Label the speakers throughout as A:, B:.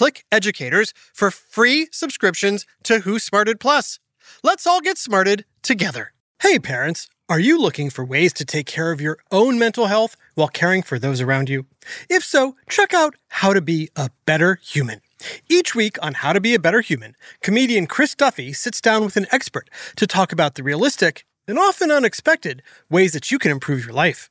A: click Educators for free subscriptions to Who Smarted Plus. Let's all get smarted together. Hey, parents, are you looking for ways to take care of your own mental health while caring for those around you? If so, check out How to Be a Better Human. Each week on How to Be a Better Human, comedian Chris Duffy sits down with an expert to talk about the realistic and often unexpected ways that you can improve your life.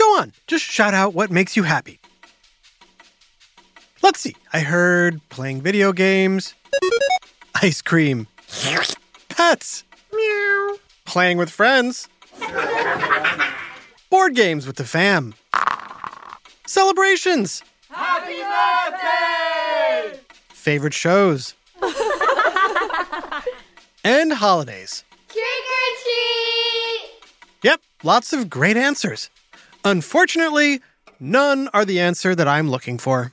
A: Go on, just shout out what makes you happy. Let's see. I heard playing video games, ice cream, pets, meow, playing with friends, board games with the fam, celebrations,
B: Happy birthday!
A: favorite shows, and holidays.
B: Trick or treat!
A: Yep, lots of great answers. Unfortunately, none are the answer that I'm looking for.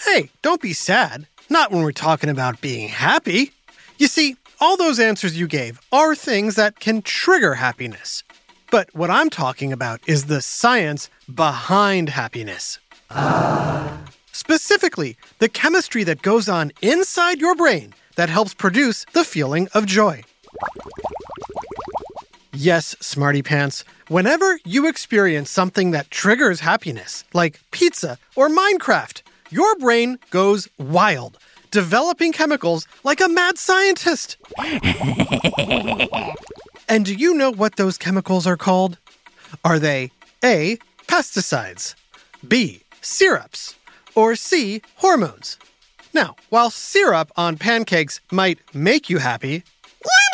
A: hey, don't be sad. Not when we're talking about being happy. You see, all those answers you gave are things that can trigger happiness. But what I'm talking about is the science behind happiness. Specifically, the chemistry that goes on inside your brain that helps produce the feeling of joy. Yes, Smarty Pants, whenever you experience something that triggers happiness, like pizza or Minecraft, your brain goes wild, developing chemicals like a mad scientist. and do you know what those chemicals are called? Are they A. Pesticides, B. Syrups, or C. Hormones? Now, while syrup on pancakes might make you happy,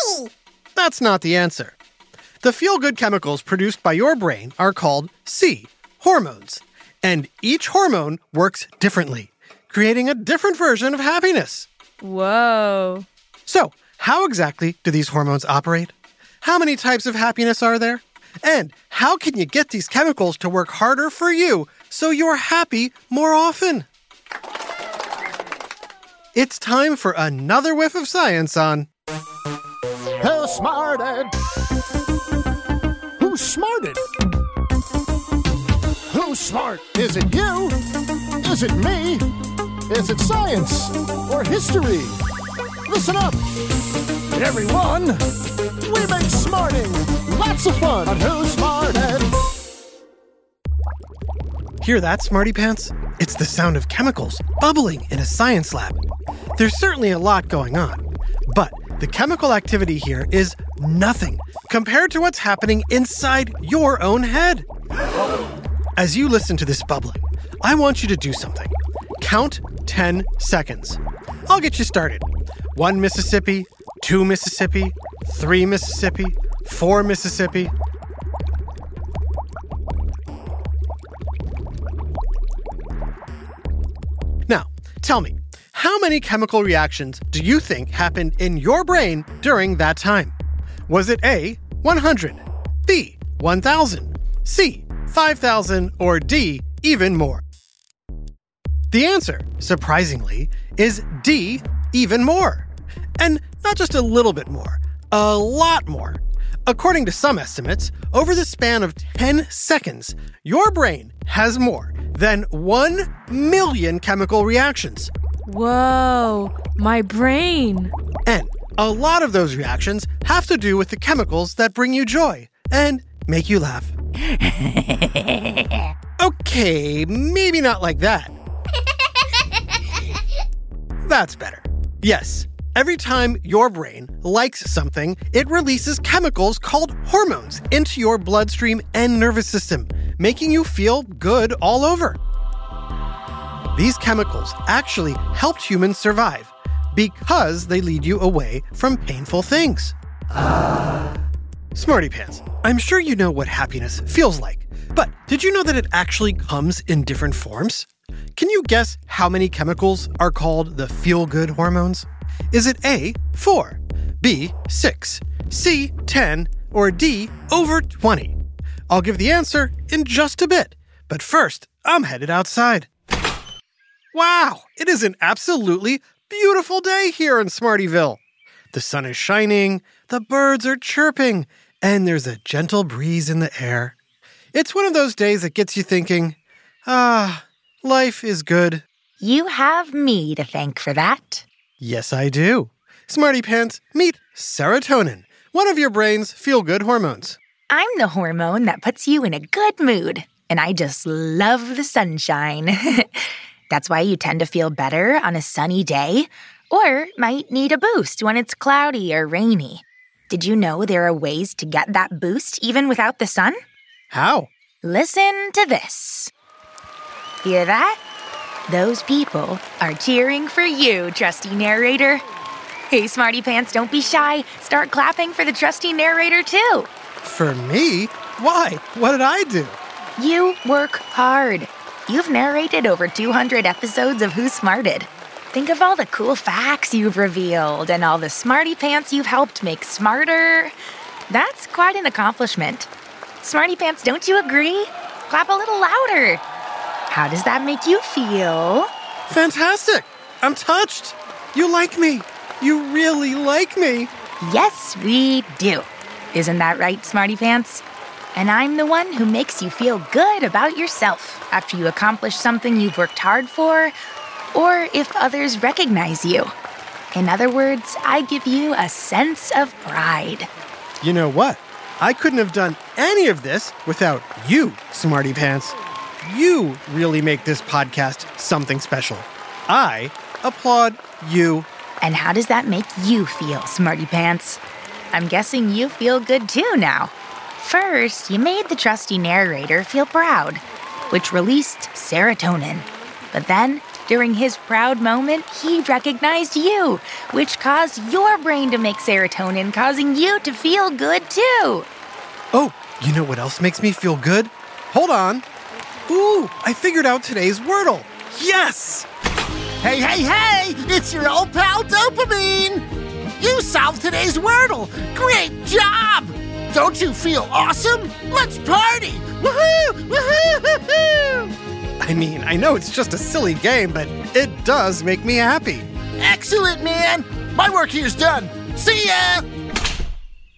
B: Yummy!
A: that's not the answer. The feel good chemicals produced by your brain are called C, hormones, and each hormone works differently, creating a different version of happiness.
C: Whoa.
A: So, how exactly do these hormones operate? How many types of happiness are there? And how can you get these chemicals to work harder for you so you're happy more often? It's time for another whiff of science on
D: Who smarted? Smarted? Who's smart? Is it you? Is it me? Is it science or history? Listen up, everyone. We make smarting lots of fun on Who's Smarted.
A: Hear that, Smarty Pants? It's the sound of chemicals bubbling in a science lab. There's certainly a lot going on, but the chemical activity here is nothing compared to what's happening inside your own head. As you listen to this bubbling, I want you to do something. Count 10 seconds. I'll get you started. One Mississippi, two Mississippi, three Mississippi, four Mississippi. Now, tell me, how many chemical reactions do you think happened in your brain during that time? Was it A, 100, B, 1000, C, 5000, or D, even more? The answer, surprisingly, is D, even more. And not just a little bit more, a lot more. According to some estimates, over the span of 10 seconds, your brain has more than 1 million chemical reactions.
C: Whoa, my brain.
A: And a lot of those reactions have to do with the chemicals that bring you joy and make you laugh. okay, maybe not like that. That's better. Yes, every time your brain likes something, it releases chemicals called hormones into your bloodstream and nervous system, making you feel good all over. These chemicals actually helped humans survive because they lead you away from painful things. Uh, smarty Pants, I'm sure you know what happiness feels like, but did you know that it actually comes in different forms? Can you guess how many chemicals are called the feel good hormones? Is it A, 4, B, 6, C, 10, or D, over 20? I'll give the answer in just a bit, but first, I'm headed outside. Wow, it is an absolutely beautiful day here in Smartyville. The sun is shining, the birds are chirping, and there's a gentle breeze in the air. It's one of those days that gets you thinking, ah, life is good.
E: You have me to thank for that.
A: Yes, I do. Smarty Pants, meet serotonin, one of your brain's feel good hormones.
E: I'm the hormone that puts you in a good mood, and I just love the sunshine. That's why you tend to feel better on a sunny day, or might need a boost when it's cloudy or rainy. Did you know there are ways to get that boost even without the sun?
A: How?
E: Listen to this. Hear that? Those people are cheering for you, trusty narrator. Hey, smarty pants, don't be shy. Start clapping for the trusty narrator, too.
A: For me? Why? What did I do?
E: You work hard. You've narrated over 200 episodes of Who Smarted. Think of all the cool facts you've revealed and all the smarty pants you've helped make smarter. That's quite an accomplishment. Smarty pants, don't you agree? Clap a little louder. How does that make you feel?
A: Fantastic! I'm touched! You like me! You really like me!
E: Yes, we do. Isn't that right, Smarty Pants? And I'm the one who makes you feel good about yourself after you accomplish something you've worked hard for, or if others recognize you. In other words, I give you a sense of pride.
A: You know what? I couldn't have done any of this without you, Smarty Pants. You really make this podcast something special. I applaud you.
E: And how does that make you feel, Smarty Pants? I'm guessing you feel good too now. First, you made the trusty narrator feel proud, which released serotonin. But then, during his proud moment, he recognized you, which caused your brain to make serotonin, causing you to feel good too.
A: Oh, you know what else makes me feel good? Hold on. Ooh, I figured out today's Wordle. Yes!
D: Hey, hey, hey! It's your old pal Dopamine! You solved today's Wordle! Great job! Don't you feel awesome? Let's party! Woohoo! Woohoo! Woohoo!
A: I mean, I know it's just a silly game, but it does make me happy.
D: Excellent, man! My work here's done. See ya!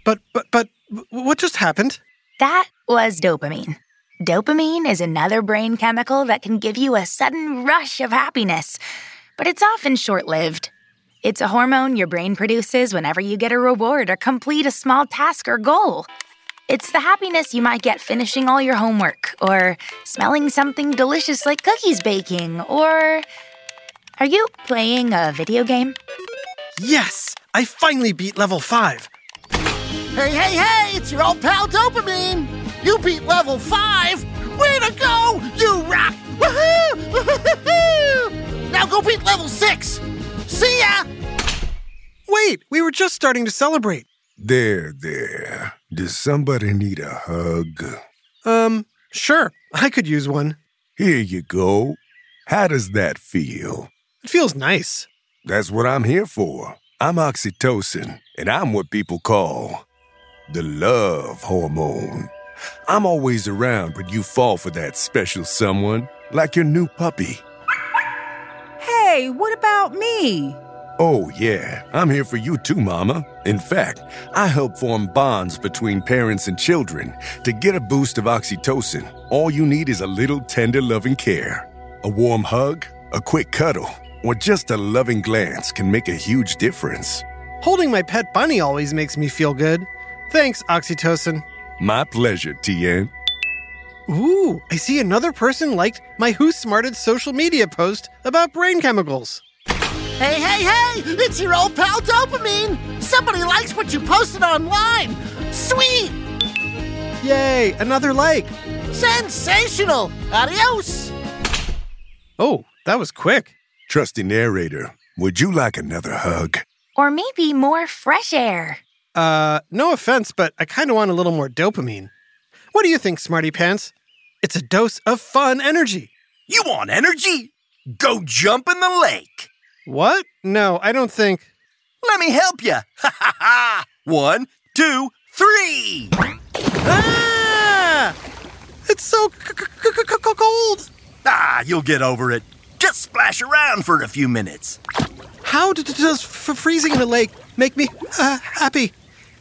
A: But, but, but, what just happened?
E: That was dopamine. Dopamine is another brain chemical that can give you a sudden rush of happiness, but it's often short lived. It's a hormone your brain produces whenever you get a reward or complete a small task or goal. It's the happiness you might get finishing all your homework, or smelling something delicious like cookies baking, or. Are you playing a video game?
A: Yes! I finally beat level 5.
D: Hey, hey, hey! It's your old pal Dopamine! You beat level 5! Way to go! You rock! Woohoo! Woohoo! Now go beat level 6! See ya!
A: Wait, we were just starting to celebrate.
F: There, there. Does somebody need a hug?
A: Um, sure, I could use one.
F: Here you go. How does that feel?
A: It feels nice.
F: That's what I'm here for. I'm oxytocin, and I'm what people call the love hormone. I'm always around when you fall for that special someone, like your new puppy.
G: Hey, what about me?
F: Oh, yeah, I'm here for you too, Mama. In fact, I help form bonds between parents and children. To get a boost of oxytocin, all you need is a little tender loving care. A warm hug, a quick cuddle, or just a loving glance can make a huge difference.
A: Holding my pet bunny always makes me feel good. Thanks, Oxytocin.
F: My pleasure, TN.
A: Ooh, I see another person liked my Who Smarted social media post about brain chemicals.
D: Hey, hey, hey! It's your old pal Dopamine! Somebody likes what you posted online! Sweet!
A: Yay, another like.
D: Sensational! Adios!
A: Oh, that was quick.
F: Trusty narrator, would you like another hug?
E: Or maybe more fresh air.
A: Uh, no offense, but I kind of want a little more dopamine. What do you think, Smarty Pants? It's a dose of fun energy.
G: You want energy? Go jump in the lake.
A: What? No, I don't think.
G: Let me help you. Ha ha ha! One, two, three.
A: Ah! It's so cold.
G: Ah, you'll get over it. Just splash around for a few minutes.
A: How does f- freezing in a lake make me uh, happy?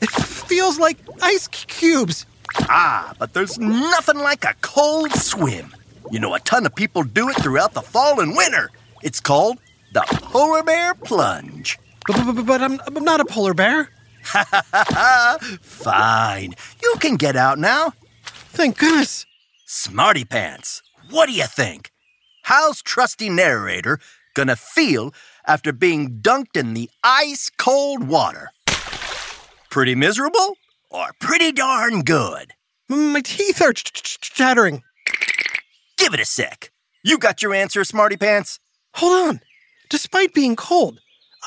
A: It feels like ice cubes.
G: Ah, but there's nothing like a cold swim. You know, a ton of people do it throughout the fall and winter. It's called the polar bear plunge.
A: But, but, but, I'm, I'm not a polar bear.
G: Fine. You can get out now.
A: Thank goodness.
G: Smarty Pants, what do you think? How's trusty narrator gonna feel after being dunked in the ice cold water? Pretty miserable or pretty darn good?
A: Mm, my teeth are ch- ch- chattering.
G: Give it a sec. You got your answer, Smarty Pants?
A: Hold on. Despite being cold,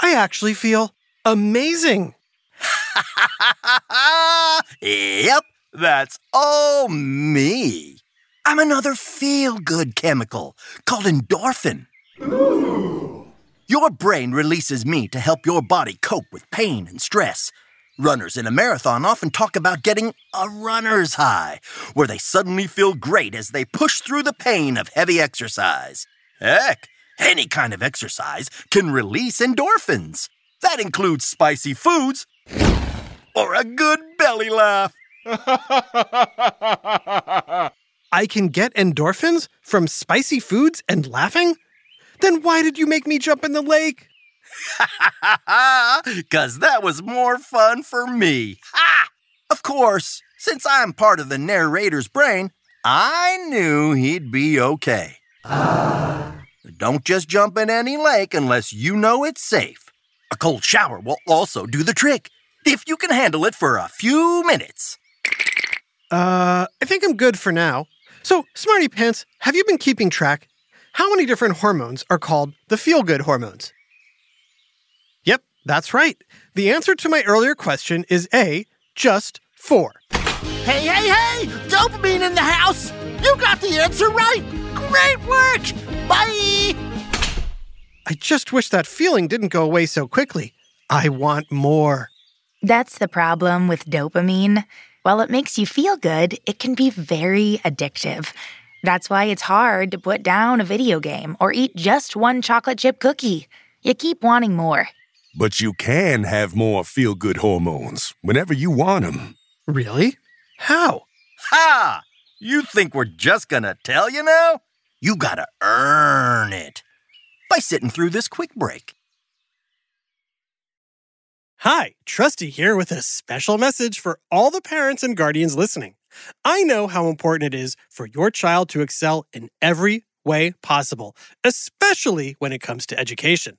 A: I actually feel amazing.
G: yep, that's all me. I'm another feel good chemical called endorphin. Your brain releases me to help your body cope with pain and stress. Runners in a marathon often talk about getting a runner's high, where they suddenly feel great as they push through the pain of heavy exercise. Heck, any kind of exercise can release endorphins. That includes spicy foods or a good belly laugh.
A: I can get endorphins from spicy foods and laughing? Then why did you make me jump in the lake?
G: Cause that was more fun for me. Ha! Of course, since I'm part of the narrator's brain, I knew he'd be okay. Don't just jump in any lake unless you know it's safe. A cold shower will also do the trick, if you can handle it for a few minutes.
A: Uh, I think I'm good for now. So, Smarty Pants, have you been keeping track? How many different hormones are called the feel good hormones? Yep, that's right. The answer to my earlier question is A, just four.
D: Hey, hey, hey! Dopamine in the house! You got the answer right! Great work! Bye!
A: I just wish that feeling didn't go away so quickly. I want more.
E: That's the problem with dopamine. While it makes you feel good, it can be very addictive. That's why it's hard to put down a video game or eat just one chocolate chip cookie. You keep wanting more.
F: But you can have more feel good hormones whenever you want them.
A: Really? How?
G: Ha! You think we're just gonna tell you now? You gotta earn it by sitting through this quick break.
A: Hi, Trusty here with a special message for all the parents and guardians listening. I know how important it is for your child to excel in every way possible, especially when it comes to education.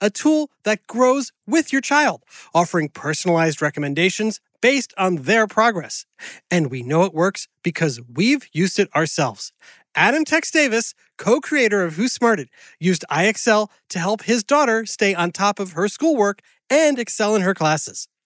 A: a tool that grows with your child, offering personalized recommendations based on their progress. And we know it works because we've used it ourselves. Adam Tex Davis, co creator of Who Smarted, used IXL to help his daughter stay on top of her schoolwork and excel in her classes.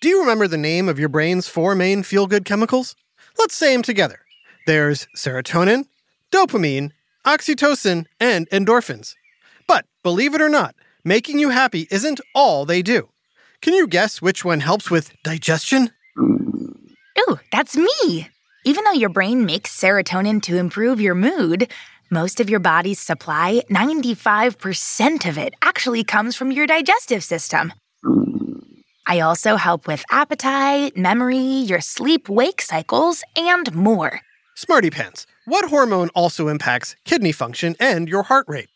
A: do you remember the name of your brain's four main feel good chemicals? Let's say them together. There's serotonin, dopamine, oxytocin, and endorphins. But believe it or not, making you happy isn't all they do. Can you guess which one helps with digestion?
E: Ooh, that's me! Even though your brain makes serotonin to improve your mood, most of your body's supply, 95% of it, actually comes from your digestive system. I also help with appetite, memory, your sleep wake cycles, and more.
A: Smarty Pants, what hormone also impacts kidney function and your heart rate?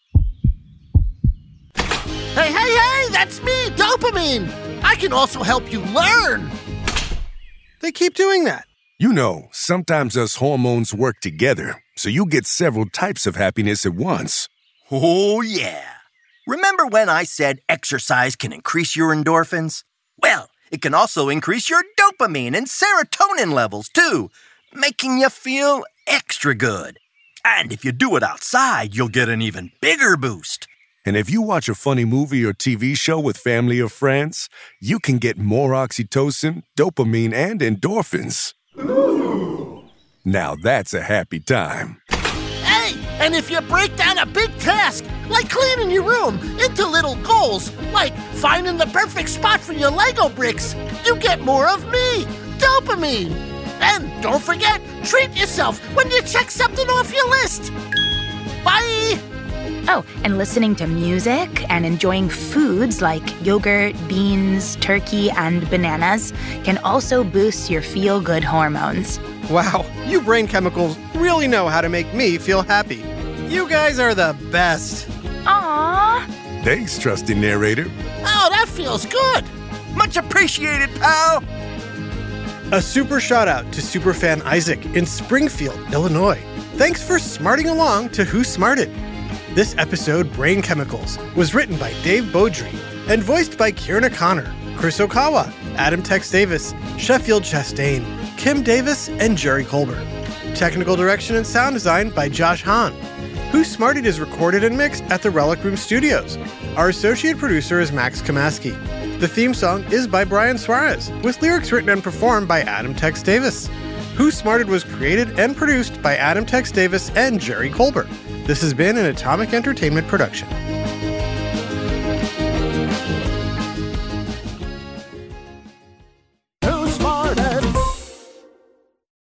D: Hey, hey, hey, that's me, dopamine! I can also help you learn!
A: They keep doing that.
F: You know, sometimes us hormones work together, so you get several types of happiness at once.
G: Oh, yeah. Remember when I said exercise can increase your endorphins? Well, it can also increase your dopamine and serotonin levels, too, making you feel extra good. And if you do it outside, you'll get an even bigger boost.
F: And if you watch a funny movie or TV show with family or friends, you can get more oxytocin, dopamine, and endorphins. Now that's a happy time.
D: Hey, and if you break down a big task, like cleaning your room, into little goals, like finding the perfect spot for your Lego bricks, you get more of me, dopamine. And don't forget, treat yourself when you check something off your list. Bye!
E: Oh, and listening to music and enjoying foods like yogurt, beans, turkey, and bananas can also boost your feel good hormones.
A: Wow, you brain chemicals really know how to make me feel happy. You guys are the best.
E: Aww!
F: Thanks, trusty narrator.
D: Oh, that feels good.
G: Much appreciated, pal.
A: A super shout out to superfan Isaac in Springfield, Illinois. Thanks for smarting along to Who Smarted. This episode, Brain Chemicals, was written by Dave Beaudry and voiced by Kieran O'Connor, Chris Okawa, Adam Tex Davis, Sheffield Chastain, Kim Davis, and Jerry Colbert. Technical direction and sound design by Josh Hahn. Who Smarted is recorded and mixed at the Relic Room Studios. Our associate producer is Max Kamaski. The theme song is by Brian Suarez, with lyrics written and performed by Adam Tex Davis. Who Smarted was created and produced by Adam Tex Davis and Jerry Colbert. This has been an Atomic Entertainment production.